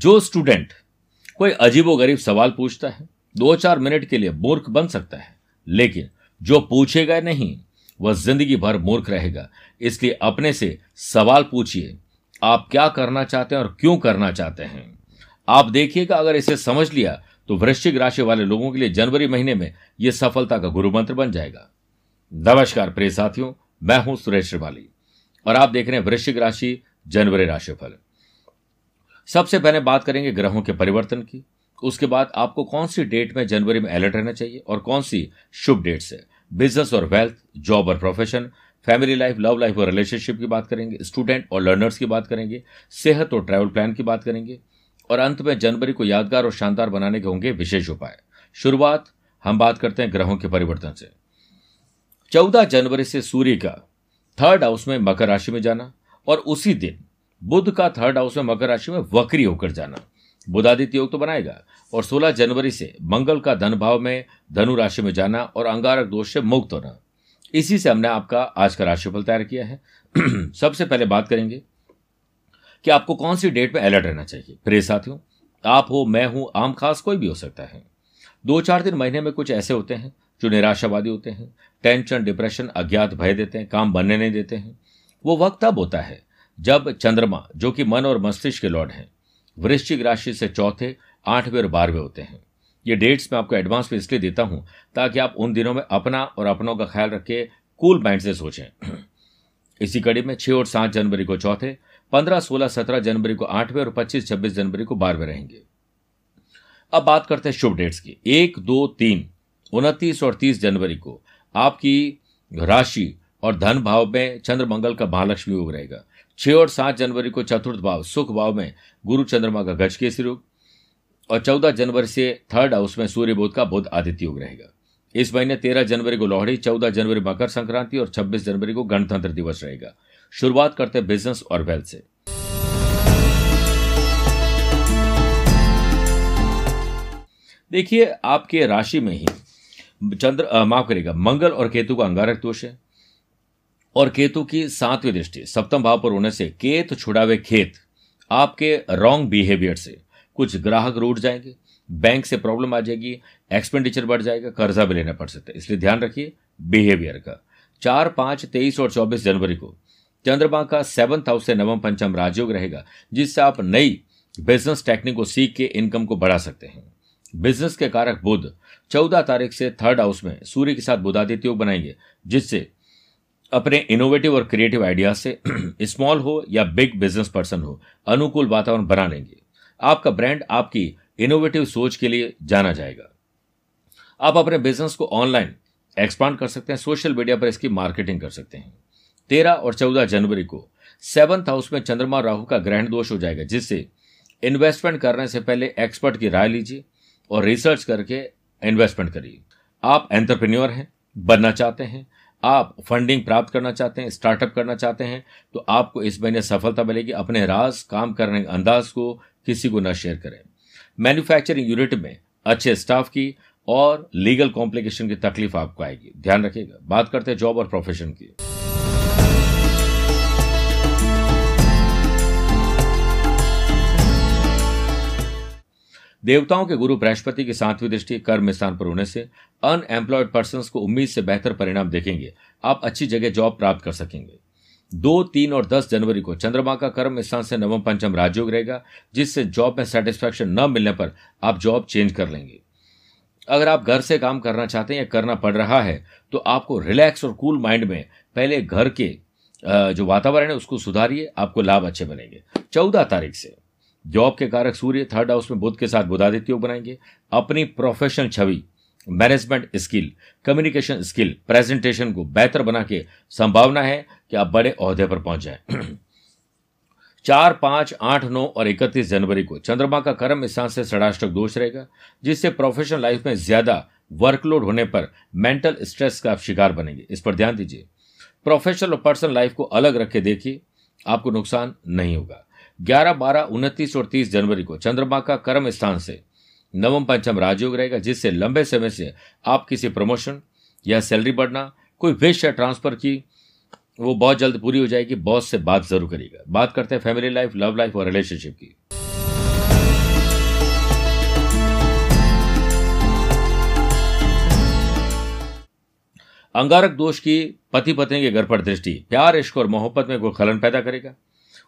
जो स्टूडेंट कोई अजीबो गरीब सवाल पूछता है दो चार मिनट के लिए मूर्ख बन सकता है, लेकिन जो पूछेगा नहीं, वह ज़िंदगी भर मूर्ख रहेगा। इसलिए अपने से सवाल पूछिए, आप क्या करना चाहते हैं और क्यों करना चाहते हैं? आप देखिएगा, अगर इसे समझ लिया तो वृश्चिक राशि वाले लोगों के लिए जनवरी महीने में यह सफलता का गुरु मंत्र बन जाएगा। नमस्कार, प्रिय साथियों, मैं हूँ सुरेश श्रिवाली, और आप देख रहे हैं वृश्चिक राशि, जनवरी राशिफल। सबसे पहले बात करेंगे ग्रहों के परिवर्तन की। उसके बाद आपको कौन सी डेट में जनवरी में अलर्ट रहना चाहिए और कौन सी शुभ डेट से? बिज़नेस और वेल्थ जॉब और profession family life love life और रिलेशनशिप की बात करेंगे स्टूडेंट और लर्नर्स की बात करेंगे, सेहत और ट्रैवल प्लान की बात करेंगे और अंत में जनवरी को यादगार और शानदार बनाने के होंगे विशेष उपाय। शुरुआत हम बात करते हैं ग्रहों के परिवर्तन से। चौदह जनवरी से सूर्य का थर्ड हाउस में मकर राशि में जाना और उसी दिन बुध का थर्ड हाउस में मकर राशि में वक्री होकर जाना। बुधादित्य योग तो बनाएगा। और 16 जनवरी से मंगल का धन भाव में धनु राशि में जाना और अंगारक दोष से मुक्त होना। इसी से हमने आपका आज का राशिफल तैयार किया है। सबसे पहले बात करेंगे कि आपको कौन सी डेट में अलर्ट रहना चाहिए। प्रिय साथियों, आप हो, मैं हूँ, आम खास कोई भी हो सकता है। दो चार दिन महीने में कुछ ऐसे होते हैं जो निराशावादी होते हैं, टेंशन, डिप्रेशन, अज्ञात भय देते हैं, काम बनने नहीं देते हैं। वो वक्त तब होता है जब चंद्रमा, जो कि मन और मस्तिष्क के लॉर्ड हैं, वृश्चिक राशि से चौथे, आठवें और बारहवें होते हैं। ये डेट्स मैं आपको एडवांस में इसलिए देता हूँ ताकि आप उन दिनों में अपना और अपनों का ख्याल रख कूल माइंड से सोचें। इसी कड़ी में छह और सात जनवरी को चौथे, पंद्रह, सोलह, सत्रह जनवरी को आठवें और पच्चीस, छब्बीस जनवरी को बारहवें रहेंगे। अब बात करते हैं शुभ डेट्स की। एक, दो, तीन, उनतीस और तीस जनवरी को आपकी राशि और धन भाव में चंद्र मंगल का महालक्ष्मी योग रहेगा। छह और सात जनवरी को चतुर्थ भाव, सुख भाव में गुरु चंद्रमा का गज केसरी योग और चौदह जनवरी से थर्ड हाउस में सूर्य बोध का बुध आदित्य योग रहेगा। इस महीने तेरह जनवरी को लोहड़ी, चौदह जनवरी मकर संक्रांति और छब्बीस जनवरी को गणतंत्र दिवस रहेगा। शुरुआत करते हैं बिज़नेस और वेल्थ से। देखिए, आपके राशि में ही चंद्र माफ़ करेगा मंगल और केतु का अंगारक दोष है। और केतु की सातवीं दृष्टि, सप्तम भाव पर होने से केत छुड़ावे खेत। आपके रॉन्ग बिहेवियर से कुछ ग्राहक रूट जाएँगे बैंक से प्रॉब्लम आ जाएगी एक्सपेंडिचर बढ़ जाएगा, कर्जा भी लेना पड़ सकता है। इसलिए ध्यान रखिए बिहेवियर का। चार, पाँच, तेईस और चौबीस जनवरी को चंद्रमा का सेवंथ हाउस से नवम पंचम राजयोग रहेगा, जिससे आप नई बिज़नेस टेक्निक को सीख के इनकम को बढ़ा सकते हैं। बिज़नेस के कारक बुध, चौदह तारीख से थर्ड हाउस में सूर्य के साथ बुधादित्य योग बनाएँगे, जिससे अपने इनोवेटिव और क्रिएटिव आइडिया से स्मॉल हो या बिग बिज़नेस पर्सन हो, अनुकूल वातावरण बना लेंगे। आपका ब्रांड आपकी इनोवेटिव सोच के लिए जाना जाएगा। आप अपने बिज़नेस को ऑनलाइन एक्सपांड कर सकते हैं सोशल मीडिया पर इसकी मार्केटिंग कर सकते हैं। तेरह और चौदह जनवरी को सेवंथ हाउस में चंद्रमा राहु का ग्रहण दोष हो जाएगा, जिससे इन्वेस्टमेंट करने से पहले एक्सपर्ट की राय लीजिए और रिसर्च करके इन्वेस्टमेंट करिए। आप एंटरप्रेन्योर हैं, बनना चाहते हैं आप फंडिंग प्राप्त करना चाहते हैं स्टार्टअप करना चाहते हैं तो आपको इस महीने सफलता मिलेगी। अपने राज, काम करने के अंदाज को किसी को न शेयर करें। मैन्युफैक्चरिंग यूनिट में अच्छे स्टाफ की और लीगल कॉम्प्लिकेशन की तकलीफ़ आपको आएगी। ध्यान रखिएगा। बात करते हैं जॉब और प्रोफेशन की। देवताओं के गुरु बृहस्पति की सातवीं दृष्टि कर्म स्थान पर होने से अनएम्प्लॉयड पर्सन को उम्मीद से बेहतर परिणाम देखेंगे। आप अच्छी जगह जॉब प्राप्त कर सकेंगे। दो, तीन और दस जनवरी को चंद्रमा का कर्म स्थान से नवम पंचम राजयोग रहेगा, जिससे जॉब में सेटिस्फैक्शन न मिलने पर आप जॉब चेंज कर लेंगे। अगर आप घर से काम करना चाहते हैं या करना पड़ रहा है तो आपको रिलैक्स और कूल माइंड में पहले घर के जो वातावरण है, उसको सुधारिए, आपको लाभ अच्छे बनेंगे चौदह तारीख से। जॉब के कारक सूर्य थर्ड हाउस में बुद्ध के साथ बुधादित्य योग बनाएँगे। अपनी प्रोफेशनल छवि management skill communication skill presentation को बेहतर बना के संभावना है कि आप बड़े अहदे पर पहुँच जाए। चार, पाँच, आठ, नौ और इकतीस जनवरी को चंद्रमा का कर्म स्थान से षडाष्टक दोष रहेगा, जिससे प्रोफेशनल लाइफ में ज़्यादा वर्कलोड होने पर मेंटल स्ट्रेस का आप शिकार बनेंगे। इस पर ध्यान दीजिए। प्रोफेशनल और पर्सनल लाइफ को अलग रख के देखिए, आपको नुकसान नहीं होगा। 11, 12, उनतीस और 30 जनवरी को चंद्रमा का कर्म स्थान से नवम पंचम राजयोग रहेगा जिससे लंबे समय से आप किसी प्रमोशन या सैलरी बढ़ना कोई विश या ट्रांसफ़र की वो बहुत जल्द पूरी हो जाएगी। बॉस से बात ज़रूर करेगा बात करते हैं फैमिली लाइफ लव लाइफ और रिलेशनशिप की। अंगारक दोष की पति पत्नी के घर पर दृष्टि। प्यार इश्क और मोहब्बत में कोई खलन पैदा करेगा।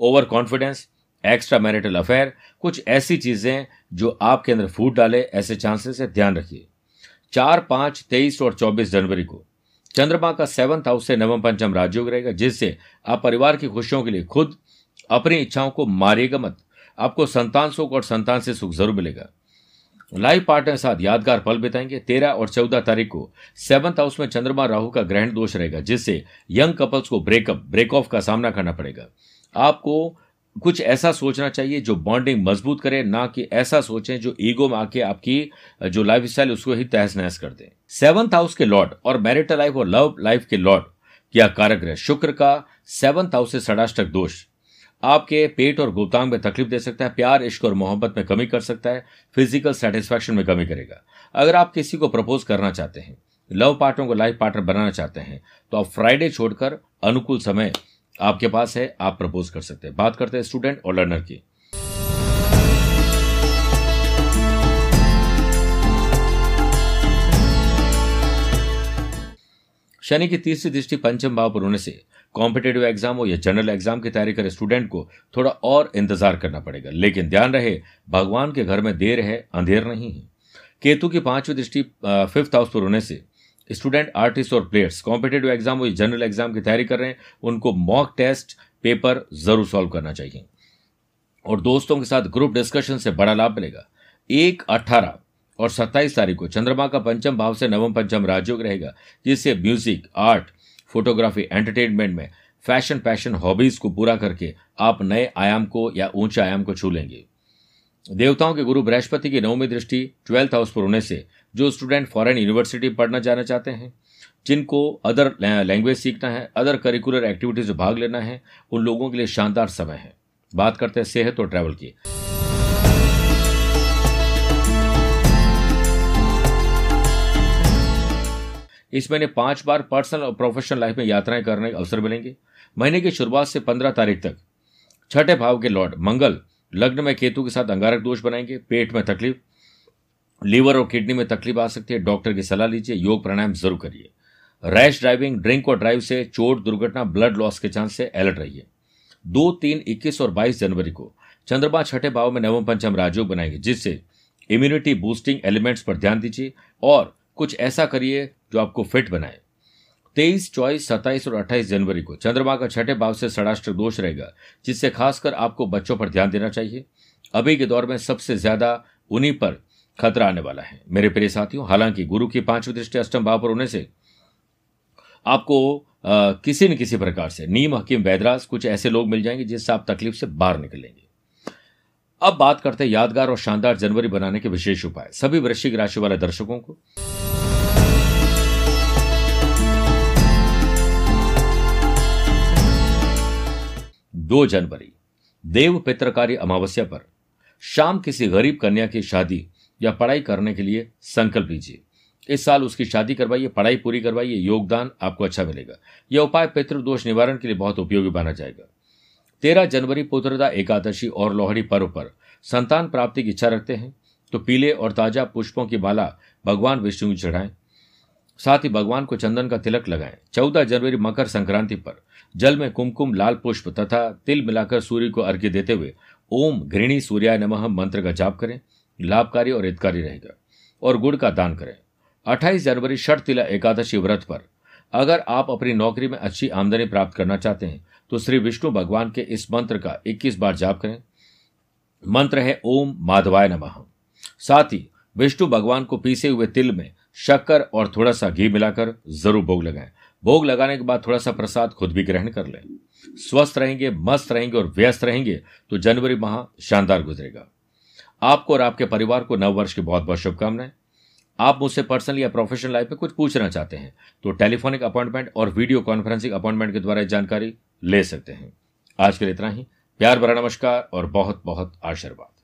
Over confidence extra marital affair कुछ ऐसी चीज़ें जो आपके अंदर फूट डाले, ऐसे चांसेस है ध्यान रखिए। चार, पाँच, तेईस और चौबीस जनवरी को, चंद्रमा का सेवंथ हाउस से नवम पंचम राजयोग रहेगा, जिससे आप परिवार की खुशियों के लिए खुद अपनी इच्छाओं को मारिएगा मत। आपको संतान सुख और संतान से सुख ज़रूर मिलेगा। लाइफ पार्टनर साथ यादगार पल बिताएँगे। तेरह और चौदह तारीख को सेवंथ हाउस में चंद्रमा राहु का ग्रहण दोष रहेगा, जिससे यंग कपल्स को ब्रेकअप ब्रेक ऑफ़ का सामना करना पड़ेगा। आपको कुछ ऐसा सोचना चाहिए जो बॉन्डिंग मज़बूत करे, ना कि ऐसा सोचें जो ईगो में आके आपकी जो लाइफ स्टाइल उसको ही तहस नहस कर दे। सेवंथ हाउस के लॉर्ड और मैरिटल लाइफ और लव लाइफ के लॉर्ड क्या कारक ग्रह शुक्र का सेवंथ हाउस से षडाष्टक दोष। आपके पेट और गोतांग में तकलीफ़ दे सकता है, प्यार, इश्क और मोहब्बत में कमी कर सकता है फ़िज़िकल सेटिस्फैक्शन में कमी करेगा। अगर आप किसी को प्रपोज करना चाहते हैं लव पार्टनर को लाइफ पार्टनर बनाना चाहते हैं तो आप फ्राइडे छोड़कर अनुकूल समय आपके पास है, आप प्रपोज कर सकते हैं। बात करते हैं स्टूडेंट और लर्नर की। शनि की तीसरी दृष्टि पंचम भाव पर होने से कॉम्पिटेटिव एग्ज़ाम हो या जनरल एग्ज़ाम की तैयारी करे स्टूडेंट को थोड़ा और इंतज़ार करना पड़ेगा। लेकिन ध्यान रहे, भगवान के घर में देर है, अंधेर नहीं है। केतु की पांचवी दृष्टि फिफ्थ हाउस पर होने से स्टूडेंट, आर्टिस्ट और प्लेयर्स, कॉम्पिटेटिव एग्ज़ाम हो जनरल एग्ज़ाम की तैयारी कर रहे हैं, उनको मॉक टेस्ट पेपर ज़रूर सॉल्व करना चाहिए। और दोस्तों के साथ ग्रुप डिस्कशन से बड़ा लाभ मिलेगा। एक अट्ठारह और सत्ताईस तारीख को चंद्रमा का पंचम भाव से नवम पंचम राजयोग रहेगा, जिससे म्यूज़िक, आर्ट, फोटोग्राफी, एंटरटेनमेंट में फ़ैशन, पैशन, हॉबीज को पूरा करके आप नए आयाम को या ऊँचे आयाम को छू लेंगे। देवताओं के गुरु बृहस्पति की नवमी दृष्टि, ट्वेल्थ हाउस पर होने से जो स्टूडेंट फॉरेन यूनिवर्सिटी पढ़ना जाना चाहते हैं, जिनको अदर लैंग्वेज सीखना है अदर करिकुलर एक्टिविटीज़ में भाग लेना है, उन लोगों के लिए शानदार समय है। बात करते हैं सेहत और ट्रैवल की। इस महीने पाँच बार पर्सनल और प्रोफेशनल लाइफ में यात्राएँ करने के अवसर मिलेंगे। महीने की शुरुआत से पंद्रह तारीख तक छठे भाव के लॉर्ड मंगल, लग्न में केतु के साथ अंगारक दोष बनाएँगे, पेट में तकलीफ़ लीवर और किडनी में तकलीफ़ आ सकती है, डॉक्टर की सलाह लीजिए, योग प्राणायाम ज़रूर करिए। रैश ड्राइविंग, ड्रिंक और ड्राइव से चोट, दुर्घटना, ब्लड लॉस के चांस से अलर्ट रहिए। दो, तीन, इक्कीस और बाईस जनवरी को चंद्रमा छठे भाव में नवम पंचम राजयोग बनाएँगे जिससे इम्यूनिटी बूस्टिंग एलिमेंट्स पर ध्यान दीजिए और कुछ ऐसा करिए जो आपको फिट बनाए। तेईस, चौबीस, सत्ताईस और अट्ठाईस जनवरी को चंद्रमा का छठे भाव से षडाष्ट्र दोष रहेगा, जिससे खासकर आपको बच्चों पर ध्यान देना चाहिए। अभी के दौर में सबसे ज़्यादा उन्हीं पर खतरा आने वाला है। मेरे प्रिय साथियों हालाँकि गुरु की पांचवी दृष्टि अष्टम भाव पर होने से आपको आ, किसी न किसी प्रकार से नीम हकीम वैदराज कुछ ऐसे लोग मिल जाएँगे जिससे आप तकलीफ़ से बाहर निकलेंगे अब बात करते हैं यादगार और शानदार जनवरी बनाने के विशेष उपाय। सभी वृश्चिक राशि वाले दर्शकों को दो जनवरी देव पित्रकारी अमावस्या पर शाम किसी गरीब कन्या की शादी या पढ़ाई करने के लिए संकल्प लीजिए। इस साल उसकी शादी करवाइए, पढ़ाई पूरी करवाइए, योगदान आपको अच्छा मिलेगा। यह उपाय पितृदोष निवारण के लिए बहुत उपयोगी माना जाएगा। तेरह जनवरी पुत्रदा एकादशी और लोहड़ी पर्व पर संतान प्राप्ति की इच्छा रखते हैं तो पीले और ताज़ा पुष्पों की माला भगवान विष्णु को चढ़ाएँ। साथ ही भगवान को चंदन का तिलक लगाएँ। चौदह जनवरी मकर संक्रांति पर जल में कुमकुम, लाल पुष्प तथा तिल मिलाकर सूर्य को अर्घ्य देते हुए ओम घृणी सूर्याय नमः मंत्र का जाप करें। लाभकारी और हितकारी रहेगा और गुड़ का दान करें। 28 जनवरी षठ तिला एकादशी व्रत पर अगर आप अपनी नौकरी में अच्छी आमदनी प्राप्त करना चाहते हैं तो श्री विष्णु भगवान के इस मंत्र का 21 बार जाप करें। मंत्र है, ओम माधवाय नमः। साथ ही विष्णु भगवान को पीसे हुए तिल में शक्कर और थोड़ा सा घी मिलाकर ज़रूर भोग लगाएँ। भोग लगाने के बाद थोड़ा सा प्रसाद खुद भी ग्रहण कर लें। स्वस्थ रहेंगे, मस्त रहेंगे और व्यस्त रहेंगे तो जनवरी माह शानदार गुजरेगा। आपको और आपके परिवार को नववर्ष की बहुत बहुत शुभकामनाएँ। आप मुझसे पर्सनली या प्रोफेशनल लाइफ में कुछ पूछना चाहते हैं तो टेलीफोनिक अपॉइंटमेंट और वीडियो कॉन्फ्रेंसिंग अपॉइंटमेंट के द्वारा जानकारी ले सकते हैं। आज के लिए इतना ही। प्यार भरा नमस्कार और बहुत बहुत आशीर्वाद।